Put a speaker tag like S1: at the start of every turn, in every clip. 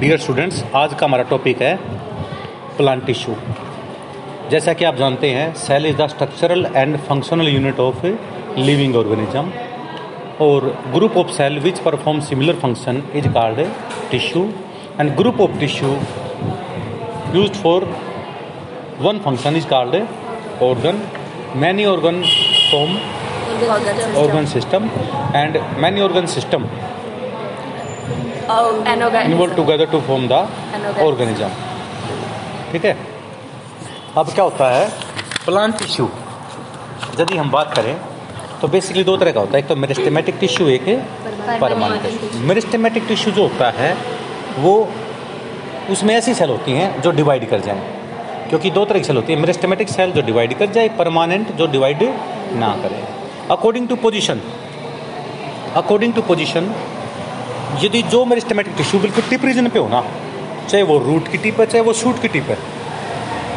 S1: Dear students आज का हमारा टॉपिक है प्लांट टिश्यू जैसा कि आप जानते हैं cell is the structural and functional unit of living organism और group of cell which perform similar function is called tissue and group of tissue use for one function is called organ. Many organ form organ system. And many organ system involved together to form the organism. ठीक है? अब क्या होता है? Plant tissue यदि हम बात करें तो बेसिकली दो तरह का होता है। एक तो मेरिस्टेमेटिक टिश्यू एक परमानेंट मेरिस्टेमेटिक टिश्यू जो होता है वो उसमें ऐसी सेल होती हैं जो डिवाइड कर जाएँ। क्योंकि दो तरह की सेल होती है। मेरिस्टेमेटिक सेल जो डिवाइड कर जाए परमानेंट जो डिवाइड ना करे। According to position according to position यदि जो मेरिस्टेमेटिक टिश्यू बिल्कुल टिप रीजन पे हो ना, चाहे वो रूट की टिप है, चाहे वो शूट की टिप है,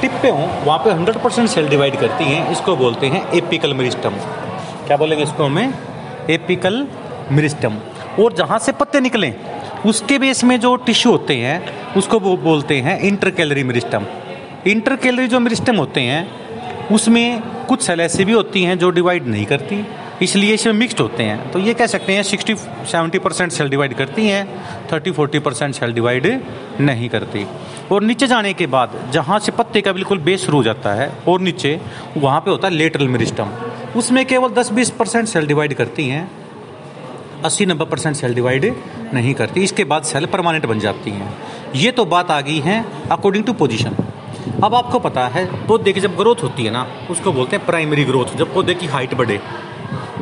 S1: टिप पे हो, वहाँ पे 100 परसेंट सेल डिवाइड करती हैं, इसको बोलते हैं एपिकल मेरिस्टम क्या बोलेंगे इसको हमें? एपिकल मेरिस्टम और जहाँ से पत्ते निकलें, उसके बेस में जो टिश्यू होते हैं, उसको वो बोलते हैं intercalary meristem intercalary जो मेरिस्टम होते हैं, उसमें कुछ सेल ऐसी भी होती हैं जो डिवाइड नहीं करती। इसलिए इसमें मिक्सड होते हैं। तो ये कह सकते हैं sixty, seventy percent cell divide करती हैं, thirty, forty percent cell divide नहीं करती। और नीचे जाने के बाद, जहाँ से पत्ते का बिल्कुल बेस शुरू हो जाता है, और नीचे, वहाँ पे होता है लेटरल मेरिस्टम उसमें केवल दस, बीस परसेंट सेल डिवाइड करती हैं, अस्सी, नब्बे परसेंट सेल डिवाइड नहीं करती। इसके बाद सेल परमानेंट बन जाती हैं। ये तो बात आ गई है अकॉर्डिंग टू पोजिशन अब आपको पता है, पौधे की जब ग्रोथ होती है ना, उसको बोलते हैं प्राइमरी ग्रोथ जब पौधे की हाइट बढ़े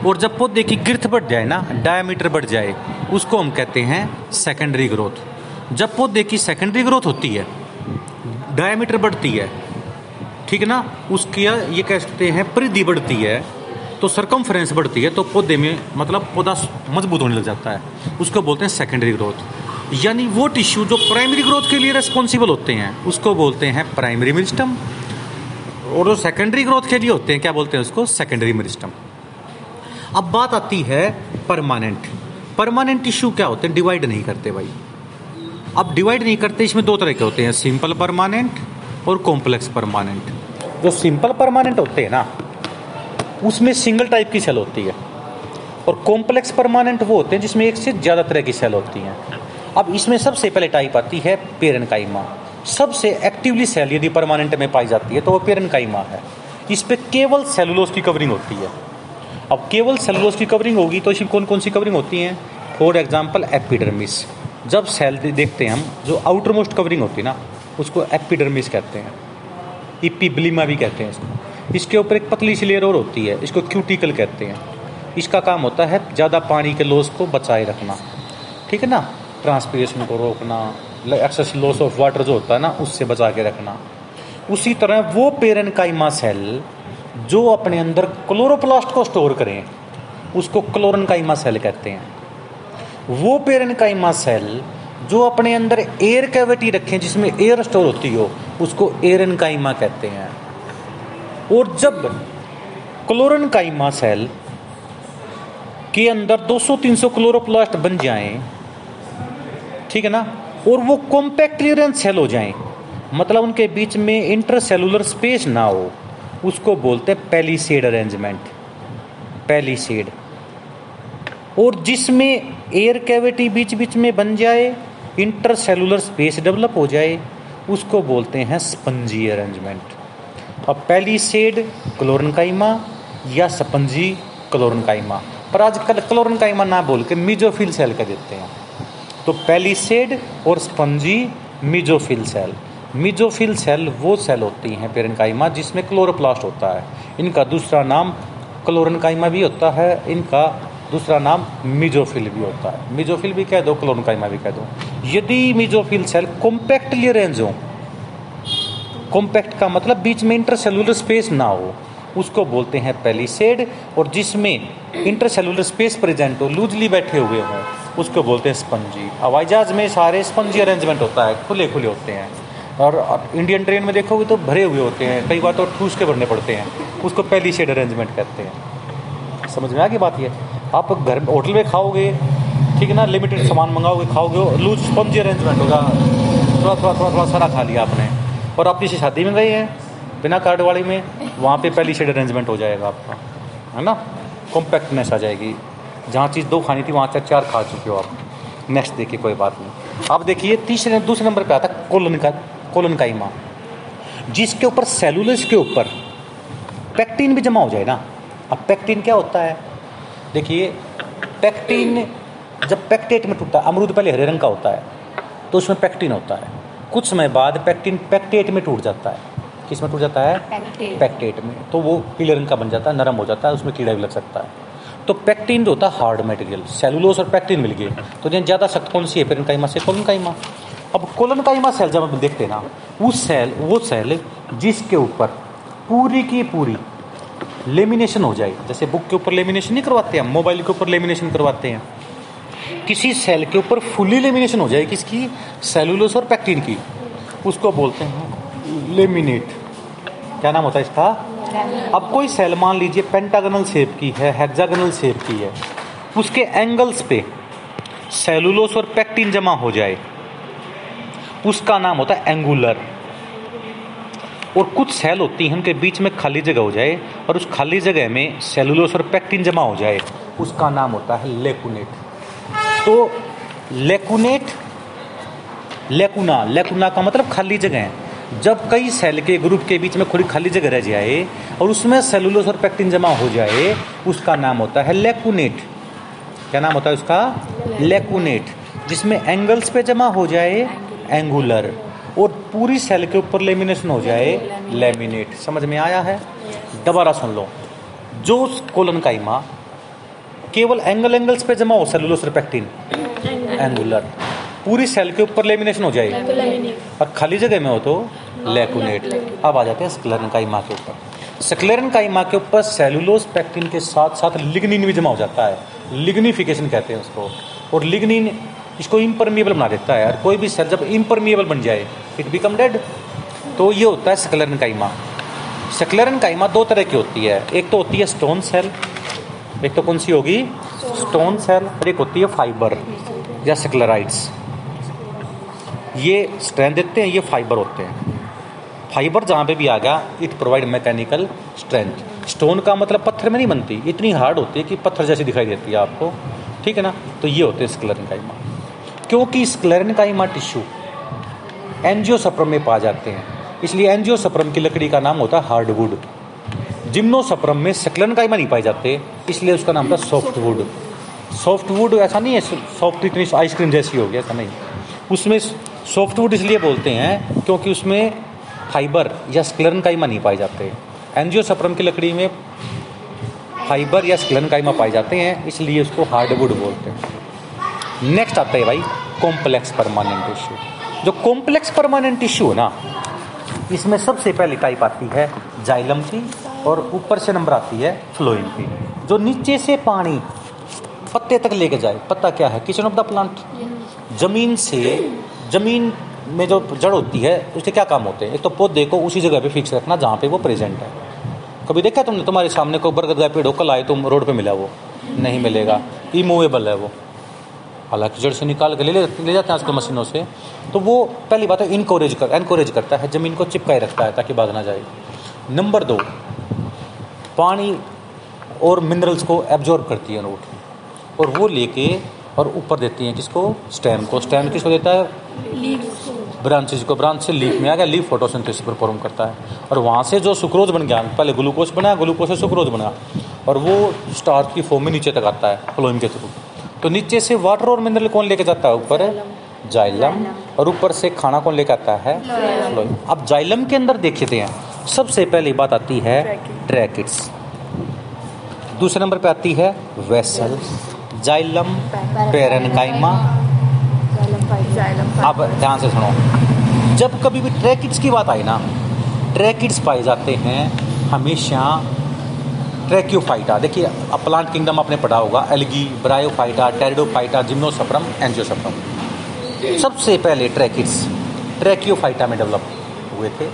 S1: और जब पौधे की गिरथ बढ़ जाए ना डायमीटर बढ़ जाए, उसको हम कहते हैं सेकेंडरी ग्रोथ जब पौधे की सेकेंडरी ग्रोथ होती है डायमीटर बढ़ती है, ठीक है ना, उसकी ये कह सकते हैं परिधि बढ़ती है तो सरकमफ्रेंस बढ़ती है तो पौधे में मतलब पौधा मज़बूत होने लग जाता है। उसको बोलते हैं सेकेंडरी ग्रोथ यानी वो टिश्यू जो प्राइमरी ग्रोथ के लिए रेस्पॉन्सिबल होते हैं, उसको बोलते हैं प्राइमरी मिरिस्टम और जो सेकेंडरी ग्रोथ के लिए होते हैं, क्या बोलते हैं उसको? सेकेंडरी मिरिस्टम अब बात आती है परमानेंट परमानेंट टिश्यू क्या होते हैं? डिवाइड नहीं करते भाई। अब डिवाइड नहीं करते, इसमें दो तरह के होते हैं। सिंपल परमानेंट और कॉम्प्लेक्स परमानेंट जो सिंपल परमानेंट होते हैं ना, उसमें सिंगल टाइप की सेल होती है। और कॉम्प्लेक्स परमानेंट वो होते हैं जिसमें एक से ज़्यादा तरह की सेल होती हैं। अब इसमें सबसे पहले टाइप आती है पेरन काइमा सबसे एक्टिवली सेल यदि परमानेंट में पाई जाती है तो वो पेरन काइमा है। इस पर केवल सेलुलोज की कवरिंग होती है। अब केवल सेलुलोज की कवरिंग होगी तो इसमें कौन कौन सी कवरिंग होती हैं? फॉर एग्ज़ाम्पल एपिडर्मिस जब सेल देखते हैं हम, जो आउटर मोस्ट कवरिंग होती है ना, उसको एपिडर्मिस कहते हैं। इपीब्लिमा भी कहते हैं इसको। इसके ऊपर एक पतली सी लेयर और होती है, इसको क्यूटिकल कहते हैं। इसका काम होता है ज़्यादा पानी के लॉस को बचाए रखना। ठीक है ना? ट्रांसपीरेशन को रोकना एक्सेस लॉस ऑफ़ वाटर जो होता है ना, उससे बचा के रखना। उसी तरह वो पेरन सेल जो अपने अंदर क्लोरोप्लास्ट को स्टोर करें, उसको क्लोरन काइमा सेल कहते हैं। वो पेरन काइमा सेल जो अपने अंदर एयर कैविटी रखें, जिसमें एयर स्टोर होती हो, उसको एरन काइमा कहते हैं। और जब क्लोरन काइमा सेल के अंदर 200-300 क्लोरोप्लास्ट बन जाएँ, ठीक है ना? और वो कॉम्पैक्ट क्लियरेंस सेल हो जाएँ मतलब उनके बीच में इंटरसेलुलर स्पेस ना हो उसको बोलते हैं पेलीसेड अरेंजमेंट पेलीसेड और जिसमें एयर कैविटी बीच बीच में बन जाए इंटरसेलुलर स्पेस डेवलप हो जाए, उसको बोलते हैं स्पंजी अरेंजमेंट अब पहली सेड क्लोरनकाइमा या स्पंजी क्लोरनकाइमा पर आजकल क्लोरनकाइमा ना बोल के मिजोफिल सेल का देते हैं। तो पहली सेड और spongy mesophyll cell mesophyll cell, वो सेल होती हैं पेरनकाइमा जिसमें क्लोरोप्लास्ट होता है। इनका दूसरा नाम क्लोरनकाइमा भी होता है, इनका दूसरा नाम मिजोफिल भी होता है। मिजोफिल भी कह दो, क्लोरनकाइमा भी कह दो। यदि मिजोफिल सेल कॉम्पैक्टली अरेंज हो, कॉम्पैक्ट का मतलब बीच में इंटरसेलुलर स्पेस ना हो, उसको बोलते हैं पेलीसेड, और जिसमें इंटरसेलुलर स्पेस प्रेजेंट हो, लूजली बैठे हुए हों, उसको बोलते हैं स्पंजी। हवाई जहाज़ में सारे स्पंजी अरेंजमेंट होता है खुले खुले होते हैं। और इंडियन ट्रेन में देखोगे तो भरे हुए होते हैं। कई बार तो ठूस के भरने पड़ते हैं। उसको पहली शेड अरेंजमेंट कहते हैं। समझ में आ गई बात ये? आप घर होटल में खाओगे, ठीक है ना? लिमिटेड सामान मंगाओगे, खाओगे लूज स्पंजी अरेंजमेंट होगा। थोड़ा थोड़ा थोड़ा थोड़ा सारा खा लिया आपने। और आप किसी शादी में गए हैं? बिना कार्ड वाली में? वहाँ पे पहली शेड अरेंजमेंट हो जाएगा आपका। है ना? कॉम्पैक्टनेस आ जाएगी। जहाँ चीज़ दो खानी थी, वहाँ चार चार खा चुके हो आप। नेक्स्ट देखिए, कोई बात नहीं। आप देखिए, तीसरे, दूसरे नंबर पे आता कोलन का कोलन का इमा जिसके ऊपर सेलुलस के ऊपर पैक्टीन भी जमा हो जाए ना। अब पैक्टीन क्या होता है? देखिए पैक्टीन जब पैक्टेट में टूटता है अमरूद पहले हरे रंग का होता है तो उसमें पैक्टीन होता है। कुछ समय बाद पैक्टीन पैक्टेट में टूट जाता है। किसमें टूट जाता है?
S2: पैक्टेट।
S1: पैक्टेट में। तो वो पीले रंग का बन जाता है नरम हो जाता है उसमें कीड़ा भी लग सकता है। तो पैक्टीन जो होता है हार्ड मटेरियल सेलुलोस और पैक्टीन मिल गए। तो ज़्यादा सख्त कौन सी है? पेरन काइमा से कोलन काइमा अब कोलन काइमा सेल जब हम देखते हैं ना, उस सेल, वो सेल जिसके ऊपर पूरी की पूरी लेमिनेशन हो जाए, जैसे बुक के ऊपर लेमिनेशन नहीं करवाते हैं, मोबाइल के ऊपर लेमिनेशन करवाते हैं, किसी सेल के ऊपर फुली लेमिनेशन हो जाए किसकी? सेलुलोस और पैक्टीन की। उसको बोलते हैं लेमिनेट। क्या नाम होता है इसका? अब कोई सेल मान लीजिए पेंटागनल शेप की है, हेक्सागनल शेप की है, उसके एंगल्स पे सेलुलोस और पैक्टीन जमा हो जाए उसका नाम होता है एंगुलर। और कुछ सेल होती हैं, उनके बीच में खाली जगह हो जाए और उस खाली जगह में सेलुलोस और पैक्टिन जमा हो जाए, उसका नाम होता है लेकुनेट। तो लेकुनेट, लेकुना लेकुना का मतलब खाली जगह है। जब कई सेल के ग्रुप के बीच में थोड़ी खाली जगह रह जाए और उसमें सेलुलोस और पैक्टिन जमा हो जाए, उसका नाम होता है लेकुनेट। क्या नाम होता है उसका? लेकुनेट, जिसमें एंगल्स पे जमा हो जाए एंगुलर और पूरी सेल के ऊपर लेमिनेशन हो जाए लेमिनेट समझ में आया है? दोबारा सुन लो। जो कोलन का इमा केवल एंगल एंगल्स पे जमा हो सेलुलोस और पैक्टीन एंगुलर पूरी सेल के ऊपर लेमिनेशन हो जाए। और खाली जगह में हो तो लेकुनेट अब आ जाते हैं स्क्लेरन काइमा के ऊपर। स्क्लेरन काइमा के ऊपर सेलुलोस पैक्टिन के साथ साथ लिग्निन भी जमा हो जाता है। लिग्निफिकेशन कहते हैं उसको। और लिग्निन इसको इम्परमिएबल बना देता है और कोई भी सेल जब इम्परमिएबल बन जाए इट बिकम डेड तो ये होता है स्क्लेरन काइमा स्क्लेरन काइमा दो तरह की होती है। एक तो होती है स्टोन सेल एक तो कौन सी होगी? स्टोन सेल और एक होती है फाइबर या स्क्लेराइड्स। ये स्ट्रेंथ देते हैं, ये फाइबर होते हैं। फाइबर जहाँ पे भी आ गया it provide mechanical strength stone का मतलब पत्थर में नहीं बनती। इतनी हार्ड होती है कि पत्थर जैसी दिखाई देती है आपको। ठीक है ना? तो ये होते हैं स्क्लेरन काइमा क्योंकि स्क्लेरन काइमा टिश्यू एंजियोसप्रम में पा जाते हैं। इसलिए एंजियोसप्रम की लकड़ी का नाम होता है हार्डवुड जिम्नोसप्रम में स्क्लेरन काइमा नहीं पाए जाते। इसलिए उसका नाम था सॉफ्टवुड सॉफ्टवुड ऐसा नहीं है सॉफ्ट इतनी आइसक्रीम जैसी हो गया ऐसा नहीं। उसमें सॉफ्टवुड इसलिए बोलते हैं क्योंकि उसमें फाइबर या स्क्लेरन काइमा नहीं पाए जाते। एंजियोसप्रम की लकड़ी में फाइबर या स्क्लेरन काइमा पाए जाते हैं, इसलिए उसको हार्डवुड बोलते हैं। नेक्स्ट आता है भाई कॉम्प्लेक्स परमानेंट टिश्यू जो कॉम्प्लेक्स परमानेंट टिश्यू है ना, इसमें सबसे पहली टाइप आती है जाइलम की और ऊपर से नंबर आती है फ्लोइम की। जो नीचे से पानी पत्ते तक लेके जाए पत्ता क्या है? किचन ऑफ़ द प्लांट ज़मीन से, ज़मीन में जो जड़ होती है उसके क्या काम होते हैं? एक तो पौधे को उसी जगह पे फिक्स रखना जहाँ पे वो प्रेजेंट है। कभी देखा तुमने, तुम्हारे सामने को बरगद का पेड़ हो, कल आए तुम रोड पे मिला वो, नहीं मिलेगा। इमूवेबल है वो। हालाँकि जड़ से निकाल के ले ले ले जाते हैं आजकल मशीनों से। तो वो पहली बात है इनकोरेज कर एनकोरेज करता है ज़मीन को चिपकाए रखता है ताकि भाग ना जाए। नंबर दो पानी और मिनरल्स को एब्जॉर्ब करती है रूट और वो लेके और ऊपर देती हैं किसको? स्टेम को। स्टेम किसको देता है? ब्रांचेज को। ब्रांच से लीफ में आ गया लीफ फोटोसिंथेसिस परफॉर्म करता है। और वहाँ से जो सुक्रोज बन गया पहले ग्लूकोज बना ग्लूकोज से सुक्रोज बना। और वो स्टार्च की फॉर्म में नीचे तक आता है फ्लोइम के थ्रू तो नीचे से वाटर और मिनरल कौन लेके जाता है? ऊपर जाइलम। और ऊपर से खाना कौन लेके आता है? अब जाइलम के अंदर देखते हैं सबसे पहली बात आती है ट्रैकिट्स दूसरे नंबर पे आती है वेसल जाइलम पेरेनकाइमा। अब ध्यान से सुनो। जब कभी भी ट्रैकिड्स की बात आई ना ट्रैकिड्स पाए जाते हैं हमेशा ट्रैक्योफाइटा। देखिए अब प्लांट किंगडम आपने पढ़ा होगा algae bryophyta pteridophyta gymnosperm angiosperm सबसे पहले ट्रैकिड्स ट्रैक्योफाइटा में डेवलप हुए थे।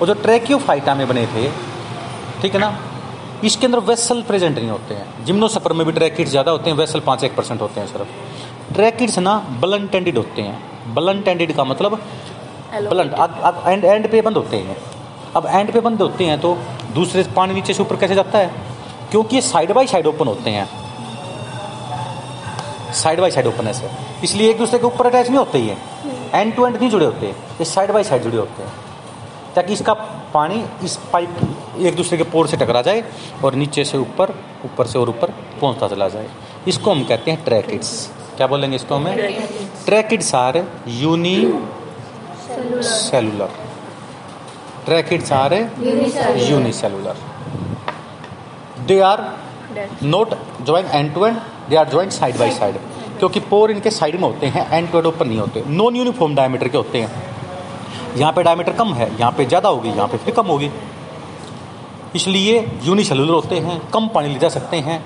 S1: और जो ट्रैक्योफाइटा में बने थे ठीक है ना इसके अंदर वेसल प्रेजेंट नहीं होते हैं। जिम्नोसपर में भी ट्रैकिड्स ज़्यादा होते हैं वेसल पाँच एक परसेंट होते हैं सिर्फ़। ट्रैकिड्स ना ब्लंट एंडेड होते हैं। ब्लंट एंडेड का मतलब ब्लंट अब एंड एंड पे बंद होते हैं। अब एंड पे बंद होते हैं तो दूसरे पानी नीचे से ऊपर कैसे जाता है? क्योंकि ये साइड बाई साइड ओपन होते हैं। साइड बाई साइड ओपन ऐसे इसलिए एक दूसरे के ऊपर अटैच नहीं होते ये। एंड टू एंड नहीं जुड़े होते। ये साइड बाई साइड जुड़े होते हैं। ताकि इसका पानी इस पाइप एक दूसरे के पोर से टकरा जाए और नीचे से ऊपर ऊपर से और ऊपर पहुँचता चला जाए। इसको हम कहते हैं ट्रैकिड्स क्या बोलेंगे इसको हमें? Tracheids are unicellular tracheids are unicellular they are not join end to end they are join side by side क्योंकि पोर इनके साइड में होते हैं एंड टू एंड ऊपर नहीं होते। नॉन यूनिफॉर्म डायमीटर के होते हैं। यहाँ पे डायमीटर कम है यहाँ पे ज़्यादा होगी यहाँ पे फिर कम होगी। इसलिए यूनिसेलुलर होते हैं कम पानी ले जा सकते हैं।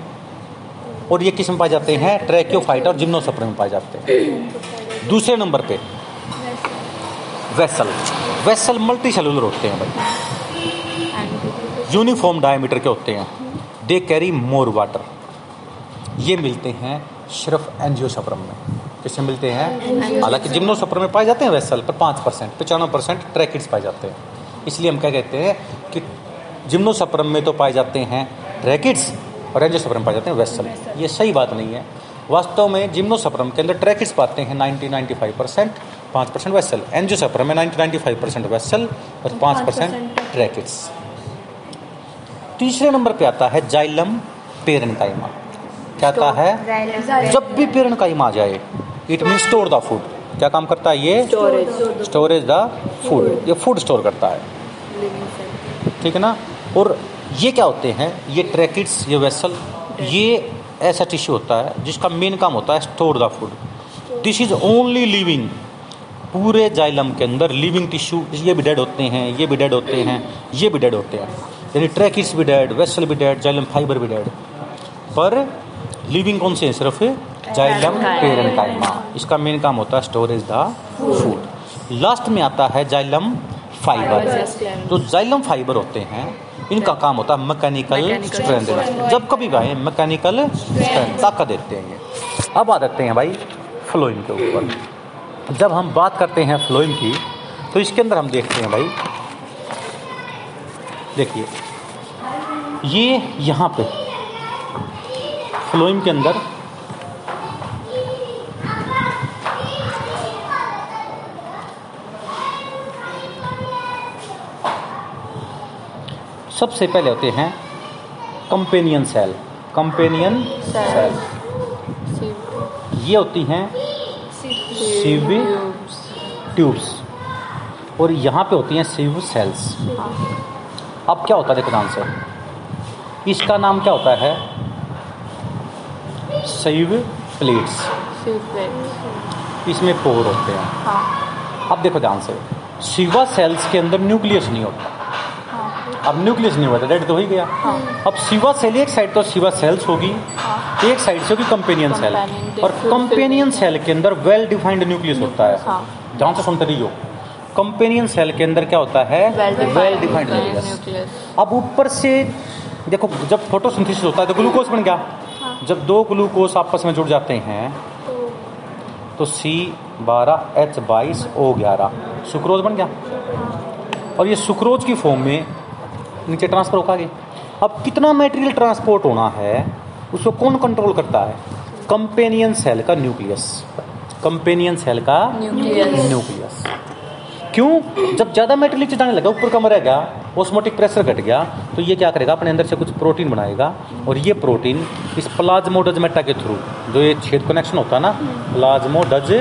S1: और ये किसमें पाए जाते हैं? ट्रैक्योफाइट और जिम्नोसपर में पाए जाते हैं। दूसरे नंबर पे। वेसल वेसल मल्टी सेलुलर होते हैं भाई। यूनिफॉर्म डायमीटर के होते हैं। They carry more water. ये मिलते हैं सिर्फ़ एनजियोसप्रम में। किससे मिलते हैं? हालाँकि जिम्नोसपर में पाए जाते हैं वेसल पर पाँच परसेंट पचानवे परसेंट ट्रैकिड्स पाए जाते हैं। इसलिए हम क्या कहते हैं कि जिम्नोसप्रम में तो पाए जाते हैं ट्रैकिड्स और एंजियोसप्रम पाए जाते हैं वेसल। ये सही बात नहीं है। वास्तव में जिम्नोसप्रम के अंदर ट्रैकिड्स पाते हैं नाइन्टी नाइन्टी फाइव परसेंट पाँच परसेंट वेसल। एंजियोसप्रम में ninety ninety five percent vessel और पाँच परसेंट ट्रैकिड्स तीसरे नंबर पे आता है जाइलम पेरेंटाइमा क्या आता है? जब भी पेरन पेरेंटाइमा आ जाए it mean store the food क्या काम करता है ये? स्टोरेज द फ़ूड ये फ़ूड स्टोर करता है। ठीक है ना? और ये क्या होते हैं? ये ट्रैकिट्स ये वेसल ये ऐसा टिश्यू होता है जिसका मेन काम होता है store the food this is only living पूरे जाइलम के अंदर लिविंग टिश्यू ये भी डेड होते हैं ये भी डेड होते हैं ये भी डेड होते हैं। यानी ट्रैकिड्स भी डेड वेसल भी डेड जाइलम फाइबर भी डेड। पर लिविंग कौन से हैं? सिर्फ़ जाइलम पेरेंटाइमा इसका मेन काम होता है स्टोरेज द फ़ूड। लास्ट में आता है जाइलम फाइबर। तो जाइलम फाइबर होते हैं इनका काम होता है मैकेनिकल स्ट्रेंथ देना। जब कभी गाय मैकेनिकल स्ट्रेंथ ताकत देते हैं अब आ जाते हैं भाई फ्लोइम के ऊपर। जब हम बात करते हैं फ्लोइम की तो इसके अंदर हम देखते हैं भाई। देखिए। ये यहाँ पे फ्लोइम के अंदर। सबसे पहले होते हैं कंपेनियन सेल कंपेनियन सेल ये होती हैं सीवी ट्यूब्स और यहाँ पे होती हैं सीव सेल्स अब क्या होता है देखो से। इसका नाम क्या होता है? Sieve plates. इसमें पोर होते हैं।
S2: हाँ,
S1: अब देखो ध्यान से। सिवा सेल्स के अंदर न्यूक्लियस नहीं होता।
S2: हाँ,
S1: अब न्यूक्लियस नहीं होता डेड तो हो ही गया।
S2: हाँ।
S1: अब सिवा सेल एक साइड तो सिवा सेल्स होगी
S2: हाँ,
S1: एक साइड से होगी कंपेनियन सेल और कंपेनियन सेल के अंदर वेल डिफाइंड न्यूक्लियस होता है।
S2: हाँ।
S1: ध्यान से सुनते रहियो। कंपेनियन सेल के अंदर क्या होता है? वेल डिफाइंड न्यूक्लियस अब ऊपर से देखो जब फोटोसिंथेसिस होता है तो ग्लूकोज बन गया।
S2: हाँ।
S1: जब दो ग्लूकोज आपस में जुड़ जाते हैं तो सी बारह एच बाईस ओ ग्यारह। सुक्रोज बन गया। और ये सुक्रोज की फॉर्म में नीचे ट्रांसफ़र होगा आगे अब कितना मटेरियल ट्रांसपोर्ट होना है उसको कौन कंट्रोल करता है? कंपेनियन सेल का न्यूक्लियस कंपेनियन सेल का
S2: न्यूक्लियस
S1: न्यूक्लियस क्यों? जब ज़्यादा मेटेरियल नीचे जाने लगा ऊपर कम रह गया ऑस्मोटिक प्रेशर घट गया तो ये क्या करेगा? अपने अंदर से कुछ प्रोटीन बनाएगा और ये प्रोटीन इस प्लाज्मोडजमेटा के थ्रू जो ये छेद कनेक्शन होता है ना प्लाज्मोडज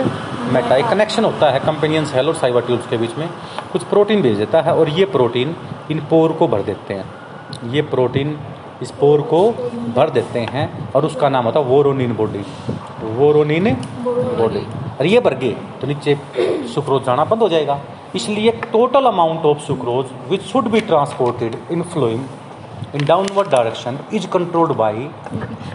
S1: मेटा एक कनेक्शन होता है कंपेनियन सेल और साइबर ट्यूब्स के बीच में, कुछ प्रोटीन भेज देता है और ये प्रोटीन इन पोर को भर देते हैं। ये प्रोटीन इस पोर को भर देते हैं और उसका नाम होता है वोरोनिन बॉडी वोरोनिन बॉडी और ये भर गए तो नीचे सुक्रोज जाना बंद हो जाएगा। इसलिए total amount of sucrose which should be transported in flowing in downward direction is controlled by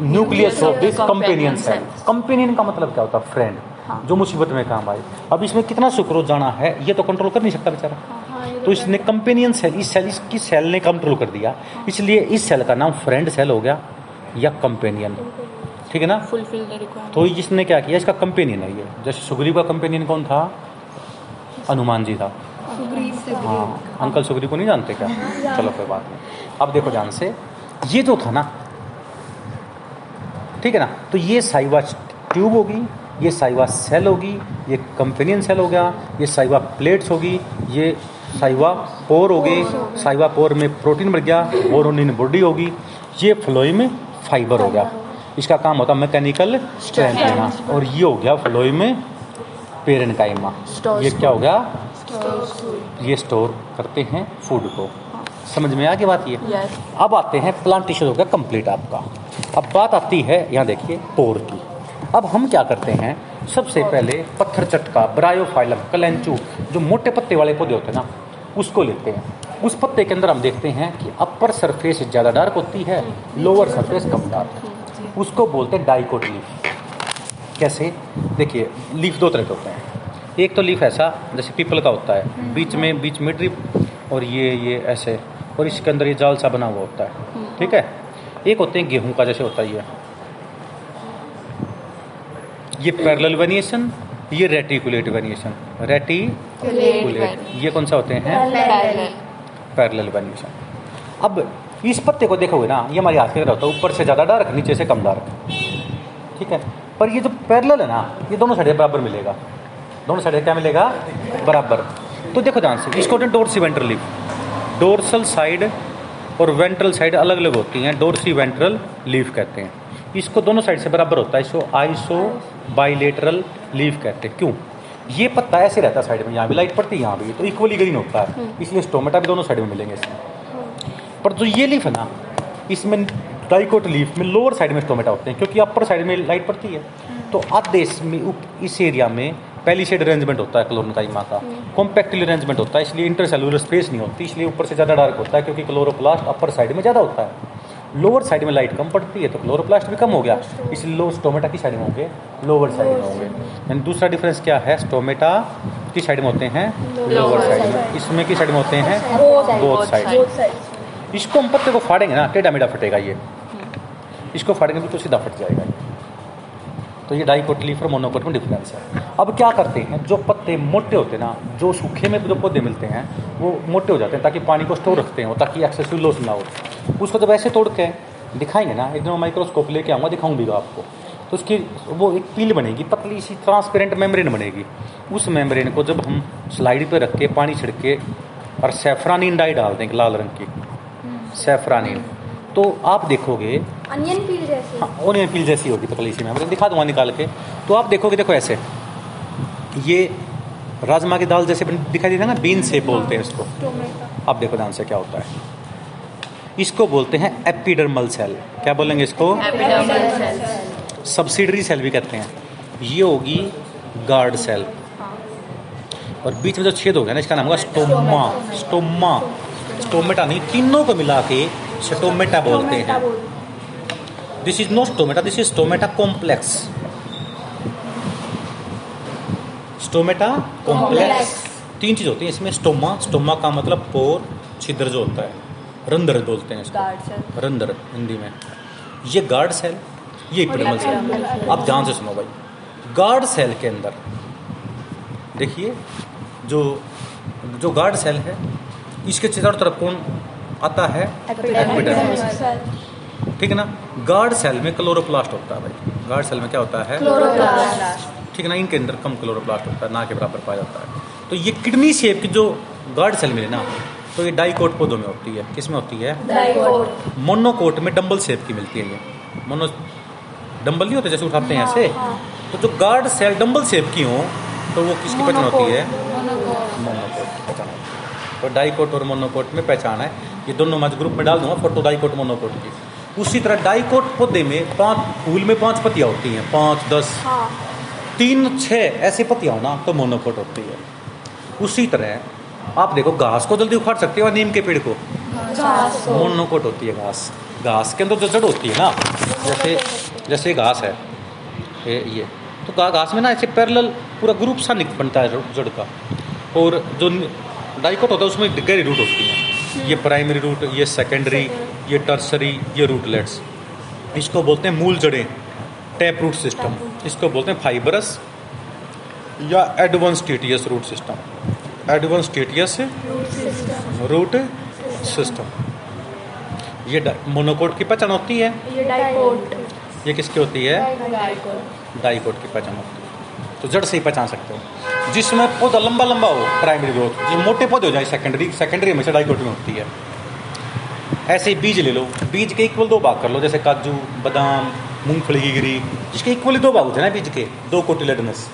S1: nucleus of this companion cell companion का मतलब क्या होता है? फ्रेंड
S2: हाँ।
S1: जो मुसीबत में काम आए। अब इसमें कितना सुक्रोज जाना है ये तो कंट्रोल कर नहीं सकता बेचारा। तो इसने कंपेनियन सेल इस सेल इसकी सेल ने कंट्रोल कर दिया। इसलिए इस सेल का नाम फ्रेंड सेल हो गया या कंपेनियन ठीक है ना? तो इसने क्या किया इसका कंपेनियन है ये। जैसे सुग्रीव का कंपेनियन कौन था? हनुमान जी था। हाँ अंकल सुग्रीव को नहीं जानते क्या? चलो कोई बात नहीं। अब देखो ध्यान से ये जो था ना ठीक है ना तो ये साइवा ट्यूब होगी ये साइवा सेल होगी ये कंपेनियन सेल हो गया ये साइवा प्लेट्स होगी ये साइवा पोर हो गए। साइवा पोर में प्रोटीन बढ़ गया बोरोनिन बॉडी होगी ये फ्लोई में फाइबर हो गया। इसका काम होता मैकेनिकल स्ट्रेंथ देना और ये हो गया फ्लोई में पेरन काइमा
S2: Stores
S1: ये क्या हो गया? ये स्टोर करते हैं फ़ूड को। समझ में आ गई बात ये? अब आते हैं प्लांटेशन हो गया कंप्लीट आपका। अब बात आती है यहाँ देखिए पोर की। अब हम क्या करते हैं सबसे पहले पत्थर चटका ब्रायोफाइलम कलेंचू जो मोटे पत्ते वाले पौधे होते हैं ना उसको लेते हैं। उस पत्ते के अंदर हम देखते हैं कि अपर सरफेस ज़्यादा डार्क होती है लोअर सरफेस कम डार्क उसको बोलते हैं डाइकोट लीफ कैसे देखिए लीफ दो तरह के होते हैं। एक तो लीफ ऐसा जैसे पीपल का होता है बीच में बीच में ड्रिप और ये ये ऐसे और इसके अंदर ये जाल सा बना हुआ होता है ठीक है? एक होते हैं गेहूँ का जैसे होता है ये ये पैरेलल वेरिएशन ये रेटिकुलेट वेरिएशन रेटिकुलेट ये कौन सा होते हैं? पैरल वेरिएशन अब इस पत्ते को देखोगे ना ये हमारे हाथ के अंदर होता है ऊपर से ज़्यादा डार्क नीचे से कम डार्क ठीक है? पर ये जो पैरेलल है ना ये दोनों साइड बराबर मिलेगा। दोनों साइड क्या मिलेगा? बराबर। तो देखो ध्यान से इसको dorsiventral leaf dorsal side और वेंट्रल साइड अलग अलग होती हैं डोरसी वेंट्रल लीफ कहते हैं। इसको दोनों साइड से बराबर होता है इसको आइसो बाइलेटरल लीफ कहते हैं। क्यों? ये पत्ता ऐसे रहता है साइड में यहाँ भी लाइट पड़ती है यहाँ भी। तो इक्वली ग्रीन होता है। इसलिए स्टोमेटा भी दोनों साइड में मिलेंगे इसमें। पर जो ये लीफ है ना इसमें डाइकोट लीफ में लोअर साइड में स्टोमेटा होते हैं क्योंकि अपर साइड में लाइट पड़ती है। तो आधे इसमें उप- इस एरिया में पहली शेड अरेंजमेंट होता है क्लोरन का। कॉम्पैक्टली अरेंजमेंट होता है इसलिए इंटरसेलुलर स्पेस नहीं होती इसलिए ऊपर से ज़्यादा डार्क होता है क्योंकि क्लोरोप्लास्ट अपर साइड में ज़्यादा होता है। लोअर साइड में लाइट कम पड़ती है तो क्लोरोप्लास्ट भी कम हो गया। इसलिए लो स्टोमेटा की साइड में होंगे लोअर साइड में होंगे। यानी दूसरा डिफरेंस क्या है? स्टोमेटा की साइड में होते हैं लोअर साइड में। इसमें की साइड में होते हैं बोथ साइड इसको हम पत्ते को फाड़ेंगे ना टेढ़ा मेढ़ा फटेगा ये। इसको फाड़ेंगे तो सीधा फट जाएगा। तो ये डाइकोट लीफ और मोनोकोट में डिफरेंस है। अब क्या करते हैं? जो पत्ते मोटे होते हैं ना जो सूखे में जो पौधे मिलते हैं वो मोटे हो जाते हैं ताकि पानी को स्टोर रखते हैं ताकि एक्सेसिव लॉस ना हो। उसको जब ऐसे तोड़ के दिखाएँगे ना एक दिन माइक्रोस्कोप लेके आऊँगा दिखाऊँगी आपको। तो उसकी वो एक पील बनेगी पतली सी ट्रांसपेरेंट मेम्ब्रेन बनेगी। उस मेम्ब्रेन को जब हम स्लाइड पे रख के पानी छिड़के और सेफ्रानीन डाई डाल देंगे लाल रंग की सेफ्रानीन तो आप देखोगे
S3: अनियन पील जैसे।
S1: हाँ ओनियन पील जैसी होगी पतली सी मैं। दिखा दूँगा निकाल के। तो आप देखोगे देखो ऐसे। ये राजमा की दाल जैसे दिखाई देता है ना बीन से बोलते हैं इसको।
S3: टोमेटो
S1: अब देखो ध्यान से क्या होता है। इसको बोलते हैं एपिडर्मल सेल क्या बोलेंगे इसको? सब्सिडरी सेल भी कहते हैं। ये होगी गार्ड सेल और बीच में जो छेद हो गया ना इसका नाम होगा स्टोमा स्टोमा स्टोमेटा नहीं तीनों को मिला के स्टोमेटा बोलते हैं। This is not stomata this is stomata complex stomata complex तीन चीज़ होती है इसमें स्टोमा स्टोमा का मतलब पोर छिद्र जो होता है रंध्र बोलते हैं इसको। रंध्र हिंदी में। ये गार्ड सेल ये इपिडर्मल सेल आप ध्यान से सुनो भाई। गार्ड सेल के अंदर देखिए जो जो गार्ड सेल है इसके चारों तरफ़ कौन आता है ठीक है ना? गार्ड सेल में क्लोरोप्लास्ट होता है भाई। गार्ड सेल में क्या होता है? ठीक है ना? इनके अंदर कम क्लोरोप्लास्ट होता है ना के बराबर पाया जाता है। तो ये किडनी शेप की जो गार्ड सेल मिले ना तो ये डाइकोट पौधों में होती है। किसमें होती है? मोनोकोट में डम्बल शेप की मिलती है ये। मोनो डम्बल नहीं होते जैसे उठाते हैं ऐसे? तो जो गार्ड सेल डम्बल शेप की हो तो वो किसकी पहचान होती है? मोनोकोट की पहचान होती है। तो डाइकोट और मोनोकोट में पहचान है। ये दोनों मैं ग्रुप में डाल दूँगा फ़ोटो डाइकोट मोनोकोट की। उसी तरह डाइकोट पौधे में पाँच फूल में पाँच पत्तियाँ होती हैं। पाँच दस
S3: हाँ।
S1: तीन छः ऐसी पत्तियाँ हो ना तो मोनोकोट होती है। उसी तरह आप देखो घास को जल्दी उखाड़ सकते हो नीम के पेड़ को? मोनोकोट होती है घास। घास के अंदर जो जड़ होती है ना जैसे जैसे घास है। ये ये। तो घास में ना ऐसे पैरेलल पूरा ग्रुप सा निक बनता है जड़ का। और जो डाइकोट होता है उसमें गहरी रूट होती है। ये प्राइमरी रूट ये सेकेंडरी ये टर्सरी ये रूटलेट्स इसको बोलते हैं मूल जड़ें टैप रूट सिस्टम इसको बोलते हैं फाइबरस या adventitious root system adventitious root system ये मोनोकोट की पहचान होती है।
S3: ये डाइकोट
S1: ये किसकी होती है?
S3: डाइकोट
S1: डाइकोट की पहचान होती है। तो जड़ से ही पहचान सकते हो। जिसमें पौधा लंबा लंबा हो प्राइमरी ग्रोथ जो मोटे पौधे हो जाए सेकेंडरी सेकेंडरी हमेशा में होती है। ऐसे बीज ले लो। बीज के इक्वल दो भाग कर लो, जैसे काजू, बादाम, मूंगफली की गिरी जिसके इक्वली दो भाग होते हैं ना बीज के, दो कोटिलेडनस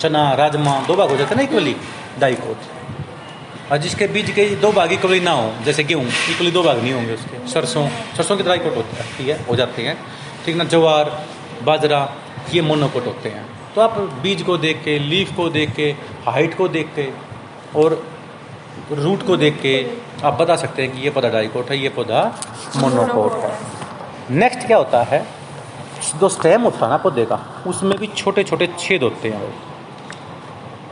S1: चना, राजमा, दो भाग हो जाते हैं ना इक्वली डाइकोट और जिसके बीज के दो भाग इक्वली ना हो, जैसे गेहूँ इक्वली दो भाग नहीं होंगे उसके। सरसों सरसों की डाइकोट होती है ठीक है, हो जाते हैं। ठीक ना, ज्वार, बाजरा, ये मोनोकोट होते हैं। तो आप बीज को देख के लीफ को देख के हाइट को देख के और रूट को देख के आप बता सकते हैं कि ये पौधा डाइकोट है ये पौधा मोनोकोट है। नेक्स्ट क्या होता है? जो स्टेम होता है ना पौधे का उसमें भी छोटे छोटे छेद होते हैं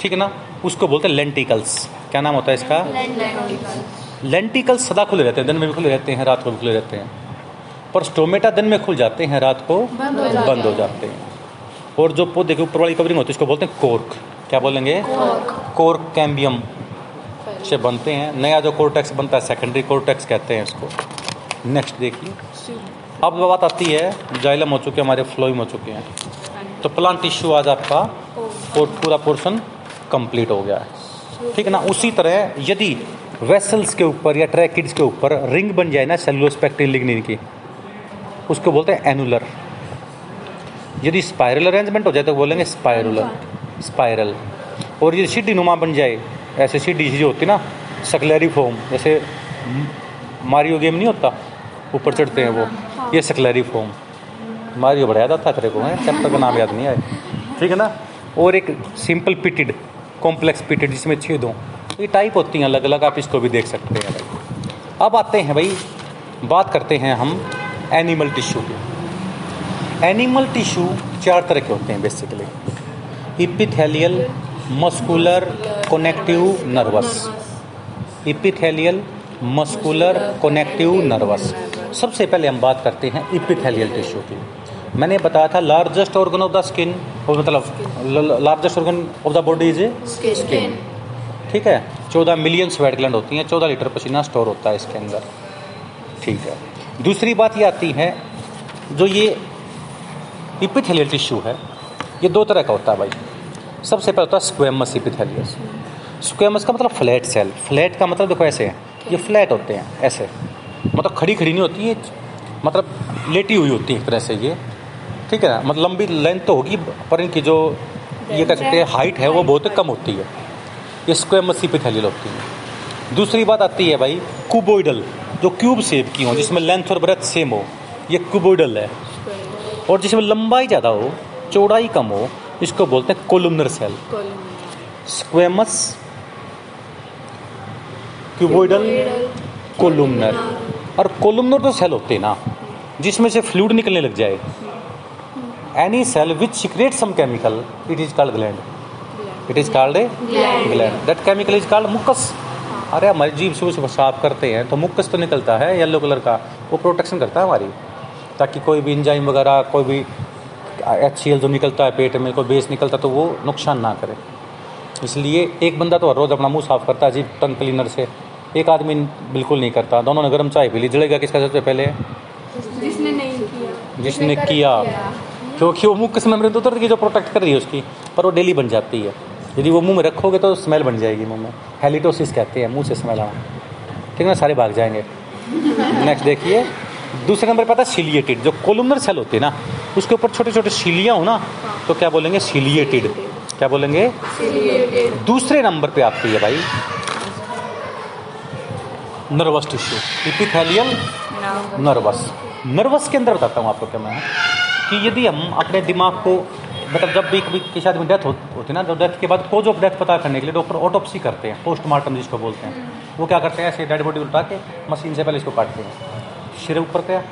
S1: ठीक है ना? उसको बोलते हैं लेंटिकल्स क्या नाम होता है इसका? लेंटिकल्स सदा खुले रहते हैं दिन में भी खुले रहते हैं रात को भी खुले रहते हैं। पर स्टोमेटा दिन में खुल जाते हैं रात को
S2: बंद हो जाते
S1: बंद हो। जाते हैं। और जो पौधे के ऊपर वाली कवरिंग होती है उसको बोलते हैं कोर्क क्या बोलेंगे? कोर्क कैम्बियम से बनते हैं। नया जो कोर्टेक्स बनता है सेकेंडरी कोर्टेक्स कहते हैं इसको। नेक्स्ट देखिए। अब बात आती है जाइलम हो चुके हैं हमारे फ्लोइम हो चुके हैं। तो प्लांट टिश्यू आज आपका और पूरा पोर्शन कंप्लीट हो गया है। ठीक है ना? उसी तरह यदि वेसल्स के ऊपर या ट्रैकिड्स के ऊपर रिंग बन जाए ना सेलुलोस्पेक्टिन लिग्निन की उसको बोलते हैं एनुलर यदि स्पाइरल अरेंजमेंट हो जाए तो बोलेंगे स्पाइरुलर स्पायरल और यदि सीढ़ी नुमा बन जाए ऐसे सीढ़ी जो होती ना सकलरी फॉर्म जैसे मारियो गेम नहीं होता ऊपर चढ़ते हैं वो ये सकलरी फॉर्म मारियो बड़ा याद आता है तेरे को है? चैप्टर का नाम याद नहीं आए। ठीक है ना? और एक सिंपल पिटेड कॉम्प्लेक्स पिटेड जिसमें छेद हो ये टाइप होती हैं अलग अलग आप इसको भी देख सकते हैं। भाई अब आते हैं भाई बात करते हैं हम एनिमल टिश्यू की। एनिमल टिश्यू चार तरह के होते हैं basically epithelial muscular connective nervous epithelial muscular connective nervous सबसे पहले हम बात करते हैं इपिथेलियल टिश्यू की। मैंने बताया था largest organ of the skin और मतलब largest organ of the body is skin ठीक है? चौदह मिलियन स्वेट ग्लैंड होती हैं चौदह लीटर पसीना स्टोर होता है इसके अंदर। ठीक है। दूसरी बात ये आती है जो ये इपिथेलियल टिश्यू है ये दो तरह का होता है भाई सबसे पहले होता है स्क्वेमस इपिथेलियस स्क्वेमस का मतलब फ्लैट सेल फ्लैट का मतलब देखो ऐसे है ये फ्लैट होते हैं ऐसे मतलब खड़ी खड़ी नहीं होती है मतलब लेटी हुई होती है एक तरह से ये ठीक है ना मतलब लंबी लेंथ तो होगी पर इनकी जो ये कह सकते हैं हाइट है वो बहुत कम होती है ये स्क्वेमस इपिथेलियल होती है दूसरी बात आती है भाई क्यूबोइडल जो क्यूब शेप की हो जिसमें लेंथ और ब्रेथ सेम हो ये क्यूबोइडल है और जिसमें लंबाई ज़्यादा हो चौड़ाई कम हो इसको बोलते हैं columnar cell. Squamous cuboidal columnar. और कोलुमनर तो सेल होते हैं ना जिसमें से फ्लूड निकलने लग जाए। Any cell which secrete some chemical it is called gland it is called a gland that chemical is called mucus अरे हमारी जीभ से उसको साफ़ करते हैं तो मुक्कस तो निकलता है येलो कलर का। वो प्रोटेक्शन करता है हमारी। ताकि कोई भी इंजाइम वगैरह कोई भी एचसीएल जो निकलता है पेट में कोई बेस निकलता तो वो नुकसान ना करे। इसलिए एक बंदा तो हर रोज़ अपना मुँह साफ़ करता है जी टंग क्लीनर से। एक आदमी बिल्कुल नहीं करता। दोनों ने गर्म चाय पी ली। जलेगा किसका सबसे पहले?
S3: जिसने नहीं किया।
S1: जिसने किया। क्योंकि वो मुँह किस मेमोरी तो उतर गई जो प्रोटेक्ट कर रही है उसकी पर वो डेली बन जाती है। यदि वो मुँह में रखोगे तो स्मेल बन जाएगी मुँह में। हेलिटोसिस कहते हैं मुँह से स्मेल आना ठीक है ना? सारे भाग जाएँगे। नेक्स्ट देखिए। दूसरे नंबर पर आता है सिलिएटेड जो कोलुमनर सेल होते हैं ना उसके ऊपर छोटे छोटे सिलियाँ हो ना तो क्या बोलेंगे सिलिएटेड क्या बोलेंगे? दूसरे नंबर पे आती है भाई nervous tissue epithelial nervous nervous के अंदर बताता हूँ आपको क्या मैं। कि यदि हम अपने दिमाग को मतलब जब भी कभी किसी आदमी डेथ हो, होती है ना तो डेथ के बाद कोज ऑफ़ डेथ पता करने के लिए डॉक्टर ऑटोप्सी करते हैं पोस्टमार्टम जिसको बोलते हैं। वो क्या करते हैं ऐसे डेड बॉडी उठा के मशीन से पहले इसको काटते हैं। सिर ऊपर क्या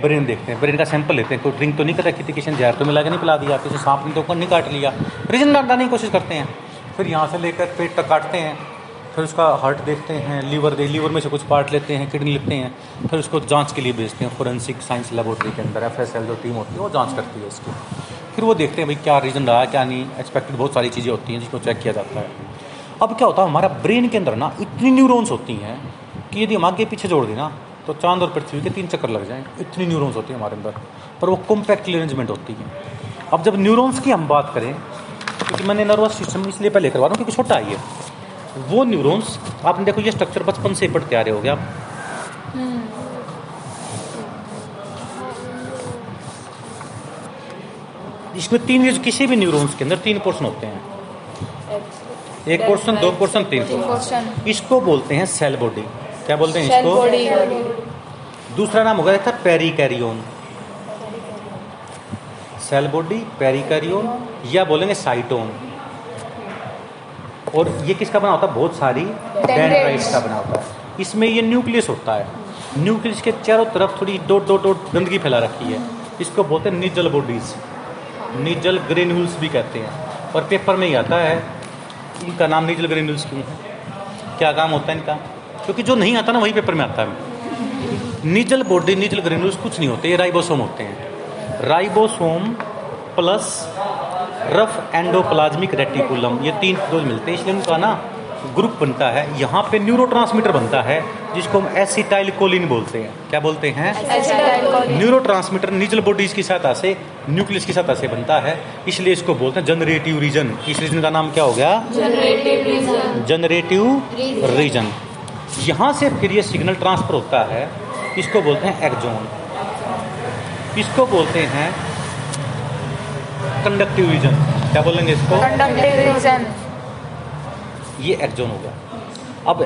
S1: ब्रेन देखते हैं। ब्रेन का सैंपल लेते हैं। कोई ड्रिंक तो नहीं कर रखी थी किसी ने जहर तो मिला के नहीं पिला दिया? किसी सांप ने तो ऊपर नहीं काट लिया? रीजन डालने की कोशिश करते हैं। फिर यहाँ से लेकर पेट तक काटते हैं। फिर उसका हार्ट देखते हैं, लीवर दे लीवर में से कुछ पार्ट लेते हैं, किडनी लेते हैं। फिर उसको जाँच के लिए भेजते हैं। फोरेंसिक साइंस लेबोरेटरी के अंदर एफएसएल जो टीम होती है, वो जाँच करती है इसकी। फिर वो देखते हैं भाई क्या रीज़न रहा, क्या नहीं। एक्सपेक्टेड बहुत सारी चीज़ें होती हैं जिसको चेक किया जाता है। अब क्या होता है, हमारा ब्रेन के अंदर ना इतनी न्यूरॉन्स होती हैं कि यदि हम आगे पीछे जोड़ दी ना तो चाँद और पृथ्वी के तीन चक्कर लग जाएँ। इतनी न्यूरॉन्स होती हैं हमारे अंदर पर वो कॉम्पैक्टली अरेंजमेंट होती है। अब जब न्यूरॉन्स की हम बात करें क्योंकि मैंने नर्वस सिस्टम इसलिए पहले करवा रहा हूँ क्योंकि छोटा ही है। वो न्यूरॉन्स आपने देखो ये स्ट्रक्चर बचपन से पढ़ते आ रहे हो गया आप इसमें तीन किसी भी न्यूरॉन्स के अंदर तीन पोर्शन होते हैं। एक पोर्शन दो पोर्शन तीन पोर्शन इसको बोलते हैं सेल बॉडी क्या बोलते हैं इसको? दूसरा नाम होगा था पेरिकैरियोन। सेल बॉडी, पेरिकैरियोन या बोलेंगे साइटोन। और ये किसका बना होता? है बहुत सारी डेंड्राइट्स का बना होता है। इसमें ये न्यूक्लियस होता है। न्यूक्लियस के चारों तरफ़ थोड़ी डोट डोट डोट गंदगी फैला रखी है। इसको बोलते हैं निजल बॉडीज। निजल ग्रेन्यूल्स भी कहते हैं। और पेपर में ही आता है। इनका नाम निजल ग्रेन्यूल्स क्यों है? क्या काम होता है इनका? क्योंकि जो नहीं आता ना, वही पेपर में आता है। निजल बॉडी निजल ग्रेन्यूल्स कुछ नहीं होते ये राइबोसोम होते हैं। Ribosome plus rough endoplasmic reticulum ये तीन डोज मिलते हैं इसलिए उनका ना ग्रुप बनता है। यहाँ पे न्यूरो बनता है जिसको हम एसिटाइल कोलिन बोलते हैं। क्या बोलते हैं? न्यूरो ट्रांसमीटर निजल बॉडीज की सहायता से न्यूक्लियस की सहायता से बनता है इसलिए इसको बोलते हैं जनरेटिव रीजन इस रीजन का नाम क्या हो गया? जनरेटिव रीजन यहाँ से फिर ये सिग्नल ट्रांसफ़र होता है इसको बोलते हैं एक्जोन इसको बोलते हैं कंडक्टिव रीजन क्या बोलेंगे इसको?
S2: कंडक्टिव रीजन
S1: ये एक्जोन हो गया। अब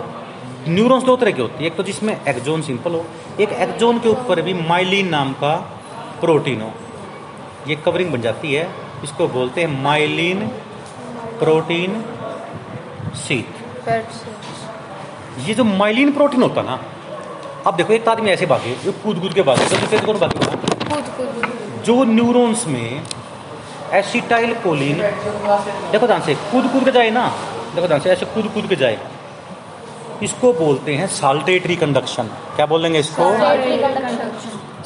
S1: न्यूरॉन्स दो तरह की होती है। एक तो जिसमें एक्जोन सिंपल हो एक एक्जोन के ऊपर भी माइलिन नाम का प्रोटीन हो। ये कवरिंग बन जाती है। इसको बोलते हैं माइलिन प्रोटीन सीट ये जो माइलिन प्रोटीन होता ना अब देखो एक आदमी ऐसे भागे जो कूद कूद के भागे तो दूसरे कौन भागे
S2: कूद कूद
S1: जो न्यूरॉन्स में एसिटाइल कोलिन देखो ध्यान से कूद कूद के जाए ना देखो ध्यान से ऐसे कूद कूद के जाए। इसको बोलते हैं साल्टेटरी कंडक्शन। क्या बोलेंगे इसको?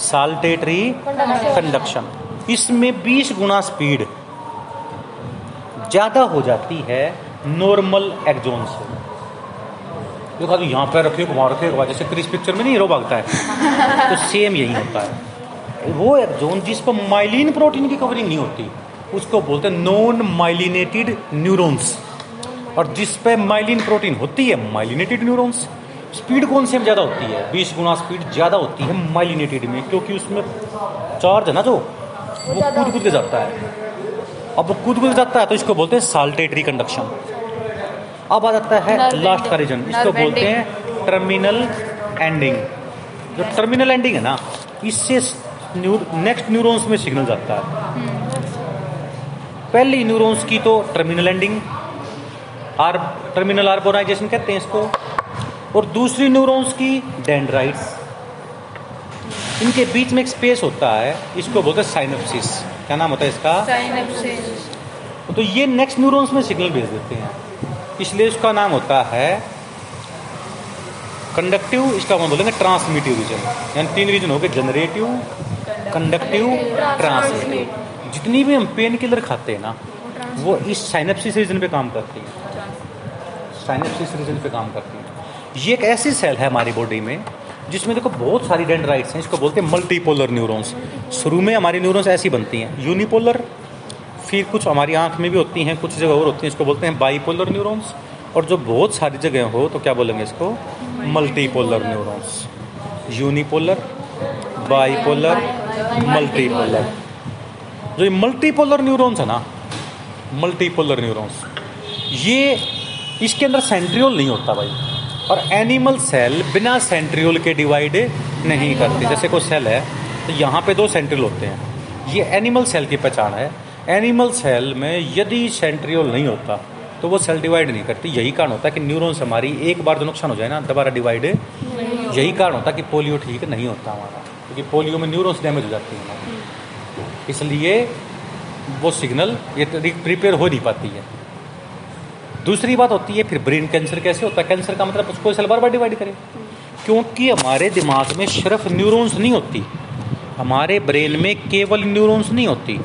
S1: Saltatory conduction. इसमें 20 गुना स्पीड ज़्यादा हो जाती है नॉर्मल एक्जोन से। देखो तो यहाँ पे रखे घुमा रखे जैसे क्रिस पिक्चर में नहीं हीरो भागता है। तो सेम यही होता है। वो एक्जोन जिस पर माइलिन प्रोटीन की कवरिंग नहीं होती। उसको बोलते हैं नॉन माइलिनेटेड न्यूरॉन्स और जिस पे माइलिन प्रोटीन होती है माइलिनेटेड न्यूरॉन्स स्पीड कौन से में ज़्यादा होती है? 20 गुना स्पीड ज़्यादा होती है माइलिनेटेड में क्योंकि उसमें चार्ज है ना जो वो कूद कूद के जाता है। अब वो कूद कूद जाता है तो इसको बोलते हैं साल्टेटरी कंडक्शन अब आ जाता है लास्ट का रीजन इसको बोलते हैं टर्मिनल एंडिंग जो टर्मिनल एंडिंग है ना इससे नेक्स्ट न्यूरॉन्स में सिग्नल जाता है। पहली न्यूरॉन्स की तो terminal ending or terminal arborization कहते हैं इसको। और दूसरी न्यूरॉन्स की डेंड्राइट्स इनके बीच में एक स्पेस होता है इसको बोलते हैं साइनोप्सिस क्या नाम होता है इसका? तो ये नेक्स्ट न्यूरॉन्स में सिग्नल भेज देते हैं। इसलिए इसका नाम होता है कंडक्टिव इसका हम बोलेंगे ट्रांसमिटिव रीजन यानी तीन रीजन हो गए जनरेटिव कंडक्टिव ट्रांसमिटिव जितनी भी हम पेन किलर खाते हैं ना, वो इस साइनेप्सिस रीजन पे काम करती है। साइनेप्सिस रीजन पे काम करती है। ये एक ऐसी सेल है हमारी बॉडी में, जिसमें देखो बहुत सारी डेंड्राइट्स हैं, इसको बोलते हैं मल्टीपोलर न्यूरॉन्स शुरू में हमारी न्यूरॉन्स ऐसी बनती हैं यूनिपोलर फिर कुछ हमारी आँख में भी होती हैं, कुछ जगह और होती हैं, इसको बोलते हैं बाईपोलर न्यूरॉन्स और जो बहुत सारी जगह हो तो क्या बोलेंगे इसको? Multipolar neurons unipolar bipolar multipolar जो ये मल्टीपोलर न्यूरॉन्स है ना मल्टीपोलर न्यूरॉन्स ये इसके अंदर सेंट्रियोल नहीं होता भाई। और एनिमल सेल बिना सेंट्रियोल के डिवाइड नहीं करते। जैसे कोई सेल है तो यहाँ पे दो सेंट्रियल होते हैं। ये एनिमल सेल की पहचान है। एनिमल सेल में यदि सेंट्रियोल नहीं होता तो वो सेल डिवाइड नहीं करती। यही कारण होता है कि न्यूरॉन्स हमारी एक बार जो नुकसान हो जाए ना, दोबारा डिवाइड, यही कारण होता है कि पोलियो ठीक नहीं होता हमारा, क्योंकि तो पोलियो में न्यूरॉन्स डैमेज हो जाती है। इसलिए वो सिग्नल ये प्रिपेयर हो नहीं पाती है। दूसरी बात होती है, फिर ब्रेन कैंसर कैसे होता है? कैंसर का मतलब उसको सेल बार बार डिवाइड करे। क्योंकि हमारे दिमाग में सिर्फ़ न्यूरॉन्स नहीं होती, हमारे ब्रेन में केवल न्यूरॉन्स नहीं होती।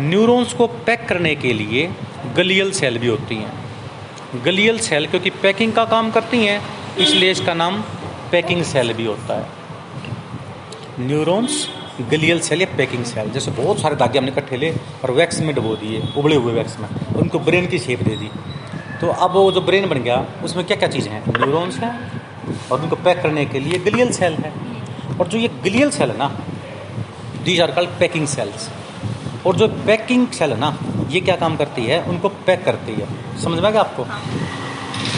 S1: न्यूरॉन्स को पैक करने के लिए गलियल सेल भी होती हैं। गलियल सेल क्योंकि पैकिंग का काम करती हैं, इसलिए इसका नाम पैकिंग सेल भी होता है। न्यूरॉन्स गलियल सेल या पैकिंग सेल, जैसे बहुत सारे धागे हमने इकट्ठे ले और वैक्स में डबो दिए, उबले हुए वैक्स में उनको ब्रेन की शेप दे दी। तो अब वो जो ब्रेन बन गया, उसमें क्या क्या चीज़ें हैं? न्यूरॉन्स हैं और उनको पैक करने के लिए गलियल सेल है। और जो ये गलियल सेल है ना these are called packing cells और जो पैकिंग सेल है ना ये क्या काम करती है? उनको पैक करती है। समझ में गया आपको?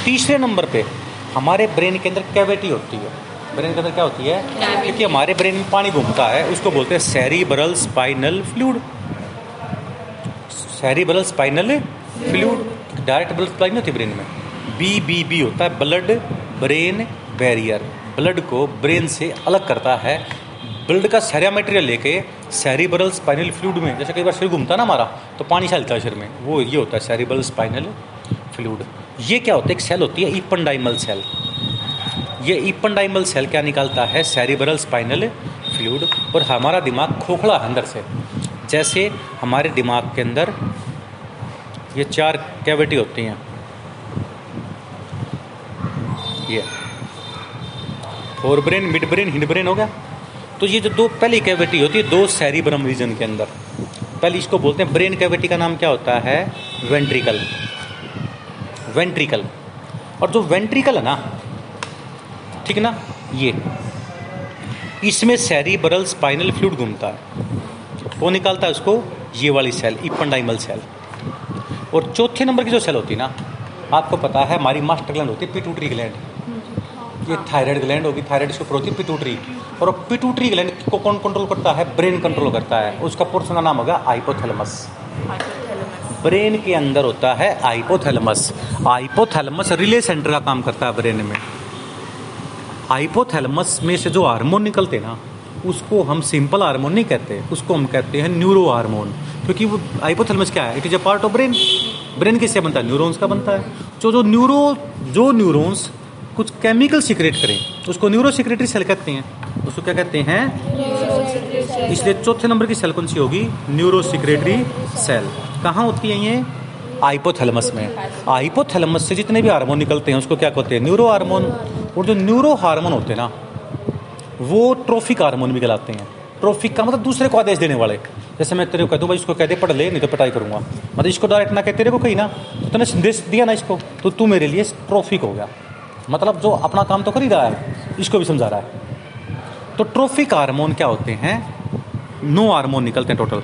S1: तीसरे नंबर पे हमारे ब्रेन के अंदर कैविटी होती है। ब्रेन के अंदर क्या होती है? क्योंकि हमारे ब्रेन में पानी घूमता है उसको बोलते हैं cerebral spinal fluid cerebral spinal fluid direct blood supply नहीं होती ब्रेन में? बी बी बी होता है ब्लड ब्रेन बैरियर ब्लड को ब्रेन से अलग करता है। ब्लड का सारा मटेरियल लेके सेरिब्रल स्पाइनल फ्लूड में, जैसे कई बार शरीर घूमता ना हमारा तो पानी चलता है शरीर में, वो ये होता है सैरिबरल स्पाइनल फ्लूड ये क्या होता है? एक सेल होती है इपनडाइमल सेल ये इपनडाइमल सेल क्या निकालता है? सेरिब्रल स्पाइनल फ्लूड और हमारा दिमाग खोखला है अंदर से। जैसे हमारे दिमाग के अंदर ये चार कैविटी होती हैं। ये। Fore brain mid brain hind brain हो गया। तो ये जो दो, पहली कैविटी होती है, दो सैरिब्रम रीजन के अंदर। पहले इसको बोलते हैं ब्रेन कैविटी का नाम क्या होता है? वेंट्रिकल वेंट्रिकल और जो वेंट्रिकल है ना, ठीक ना? ये। इसमें सैरिब्रल स्पाइनल फ्लूड घूमता है। वो निकालता है उसको ये वाली सेल इपनडाइमल सेल और चौथे नंबर की जो सेल होती है ना, आपको पता है हमारी मास्टर ग्लैंड होती है पिटूटरी ग्लैंड ये थायराइड ग्लैंड होगी थायराइड इसके होती है पिटूटरी और पिटूटरी ग्लैंड को कौन कंट्रोल करता है? ब्रेन कंट्रोल करता है। उसका पोर्सन का नाम होगा आइपोथैलेमस ब्रेन के अंदर होता है आइपोथैलेमस आइपोथैलेमस रिले सेंटर का काम करता है ब्रेन में। आइपोथैलेमस में से जो हार्मोन निकलते ना, उसको हम सिंपल हार्मोन नहीं कहते। उसको हम कहते हैं न्यूरो हार्मोन क्योंकि वो आइपोथैलेमस क्या है? It is a part of brain brain किससे बनता है? न्यूरॉन्स का बनता है। जो जो न्यूरो जो न्यूरॉन्स कुछ केमिकल सिक्रेट करें, उसको न्यूरो सिक्रेटरी सेल कहते हैं। उसको क्या कहते हैं? इसलिए चौथे नंबर की सेल कौन सी होगी? न्यूरो सिक्रेटरी सेल कहाँ होती है ये? आइपोथैलेमस में. आइपोथैलेमस से जितने भी हार्मोन निकलते हैं, उसको क्या कहते हैं? न्यूरो हार्मोन और जो न्यूरो हार्मोन होते हैं ना, वो ट्रोफिक हार्मोन भी कहलाते हैं। ट्रोफिक का मतलब दूसरे को आदेश देने वाले। जैसे मैं तेरे को कह दूँ, भाई, इसको कह दे, पढ़ ले, नहीं तो पटाई करूँगा। मतलब इसको डायरेक्ट ना कह, तेरे को कही ना तो तूने संदेश दिया ना इसको तो तू मेरे लिए ट्रोफिक हो गया। मतलब जो अपना काम तो कर ही रहा है, इसको भी समझा रहा है। तो ट्रोफिक हार्मोन क्या होते हैं? नो हार्मोन निकलते हैं टोटल।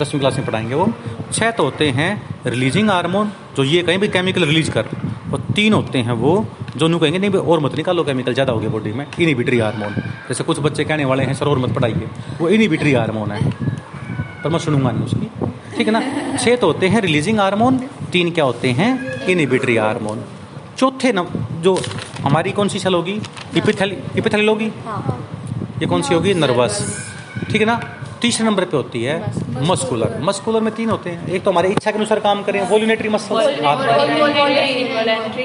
S1: दसवीं क्लास में पढ़ाएँगे वो। छः तो होते हैं रिलीजिंग हार्मोन, जो ये कहीं भी केमिकल रिलीज़ कर। और तीन होते हैं वो, जो नु कहेंगे, नहीं, और मत निकालो केमिकल, ज़्यादा हो गया बॉडी में। Inhibitory hormone. जैसे कुछ बच्चे कहने वाले हैं, सर, और मत पढ़ाइए। वो इनिबिटरी हार्मोन है। पर मैं सुनूँगा नहीं उसकी। ठीक है ना? छः तो होते हैं रिलीजिंग हार्मोन, तीन क्या होते हैं? Inhibitory hormone. चौथे न जो हमारी कौन सी सेल होगी? इपिथैली इपिथैली होगी? ये कौन सी होगी? नर्वस। ठीक है ना? तीसरे नंबर पे होती है मस्कुलर। मस्कुलर में तीन होते हैं। एक तो हमारे इच्छा के अनुसार काम करें। वोल्यूनेटरी मसल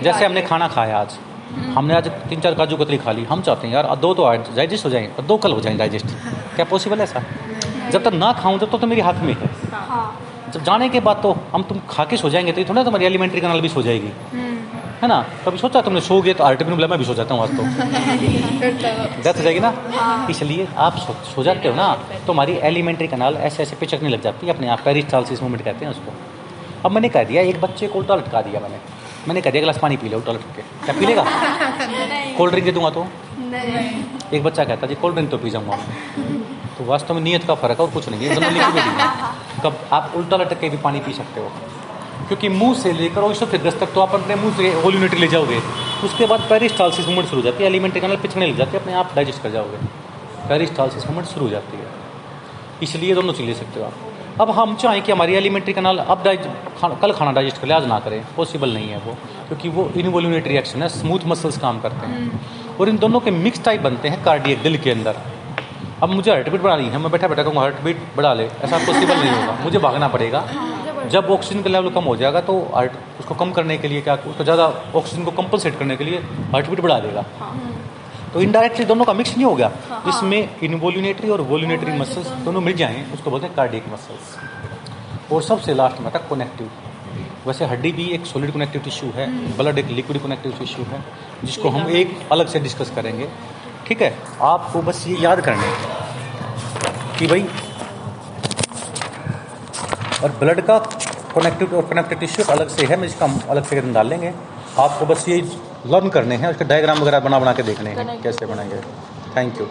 S1: जैसे हमने खाना खाया आज। हमने आज तीन चार काजू कतरी खा ली। हम चाहते हैं यार दो तो डाइजेस्ट हो जाएँ और दो कल हो जाएँ डाइजेस्ट क्या पॉसिबल है ऐसा? जब तक ना खाऊं जब तक तो मेरे हाथ में है। जब जाने के बाद तो हम तुम खा के सो जाएँगे तो थोड़ा तुम्हारी एलिमेंट्री कनाल भी सो जाएगी। है ना? कभी सोचा तुमने सो गए तो आर्टिफिन बोला मैं भी सो जाता हूँ आज तो। डेथ हो जाएगी ना? इसलिए आप सो, सो जाते हो ना तो हमारी एलिमेंट्री कनाल ऐसे ऐसे पिचकने लग जाती है अपने आप पेरिस्टालसिस मूवमेंट कहते हैं उसको। अब मैंने कह दिया एक बच्चे को उल्टा लटका दिया मैंने। मैंने कह दिया गिलास पानी पी लो उल्टा लटक के। क्या पी लेगा कोल्ड ड्रिंक दे दूँगा तो? एक बच्चा कहता जी कोल्ड ड्रिंक तो पी जाऊँगा तो वास्तव में नीयत का फ़र्क है और कुछ नहीं है कब आप उल्टा लटक के भी पानी पी सकते हो। क्योंकि मुँह से लेकर और इसोफेगस तक तो आप अपने मुँह से होल यूनिट ले जाओगे। उसके बाद पेरिस्टालसिस मूवमेंट शुरू हो जाती है एलिमेंट्री कनाल पिछड़ने लग जाती है अपने आप डाइजेस्ट कर जाओगे। पेरिस्टालसिस मूवमेंट शुरू हो जाती है। इसलिए दोनों चीज़ ले सकते हो आप। अब हम चाहें कि हमारी एलिमेंट्री कनाल अब डाइज खाना, कल खाना डाइजेस्ट कर ले आज ना करें। पॉसिबल नहीं है वो क्योंकि वो इनवोल्यूनेटरी रिएक्शन है स्मूथ मसल्स काम करते हैं। और इन दोनों के मिक्स टाइप बनते हैं कार्डियक दिल के अंदर। अब मुझे हार्ट बीट बढ़ानी है मैं बैठा बैठा कहूँगा हार्ट बीट बढ़ा ले। ऐसा पॉसिबल नहीं होगा। मुझे भागना पड़ेगा। जब ऑक्सीजन का लेवल कम हो जाएगा तो हार्ट उसको कम करने के लिए क्या उसको ज़्यादा ऑक्सीजन को कंपनसेट करने के लिए हार्ट बीट बढ़ा देगा। तो इनडायरेक्टली दोनों का मिक्स नहीं हो गया। इसमें इनवोल्यूनेटरी और वोल्यूनेटरी मसल्स दोनों। मिल जाएँ उसको बोलते हैं कार्डियक मसल्स और सबसे लास्ट में था कनेक्टिव वैसे हड्डी भी एक सॉलिड कनेक्टिव टिश्यू है ब्लड एक लिक्विड कनेक्टिव टिश्यू है जिसको हम एक अलग से डिस्कस करेंगे। ठीक है आपको बस ये याद करना है कि भाई और ब्लड का कनेक्टिव और कनेक्टिव टिश्यू अलग से है मैं इसका अलग से डाल लेंगे। आपको बस ये लर्न करने हैं उसके डायग्राम वगैरह बना बना के देखने हैं कैसे बनाएँगे। Thank you